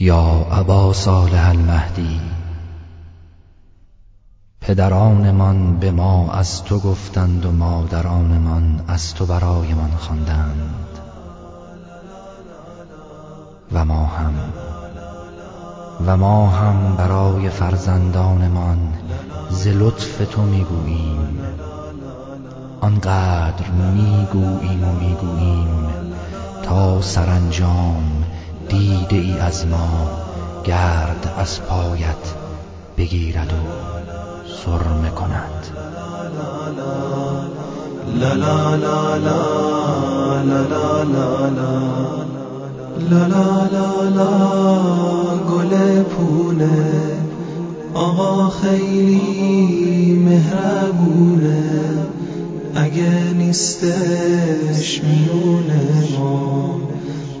یا ابا صالح المهدی پدرانمان به ما از تو گفتند و مادرانمان از تو برایمان خواندند. و ما هم و ما هم برای فرزندانمان ز لطف تو می‌گوییم. آنقدر می‌گوییم و می‌گوییم تا سرانجام دیده ای از ما گرد از پایت بگیرد و سرم کند لا گل پونه آقا خیلی مهربونه اگه نیستش میونه ما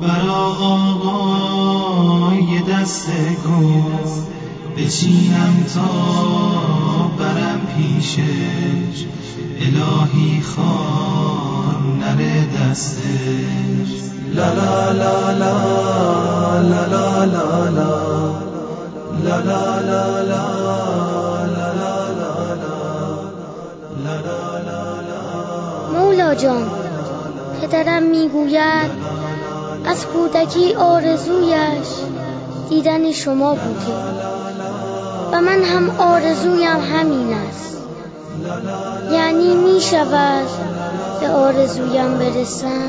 برا آقای دست گل بچینم تا برم پیشش الهی خان نره دستش لا لا لا لا لا لا لا لا لا لا لا لا مولا جان پدرم می‌گوید از کودکی آرزویش دیدن شما بوده. و من هم آرزویم همین است. یعنی می شود به آرزویم برسم.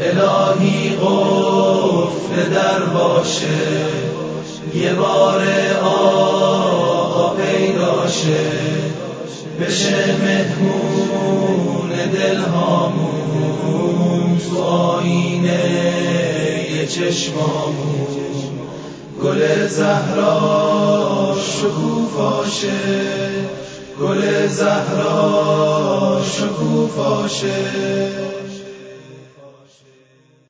الهی قفل در باشه. یه بار پیداشه بشه مهمون دلهامون تو آینه یه چشمامون. گل زهرا شکوفاشه گل زهرا شکوفاشه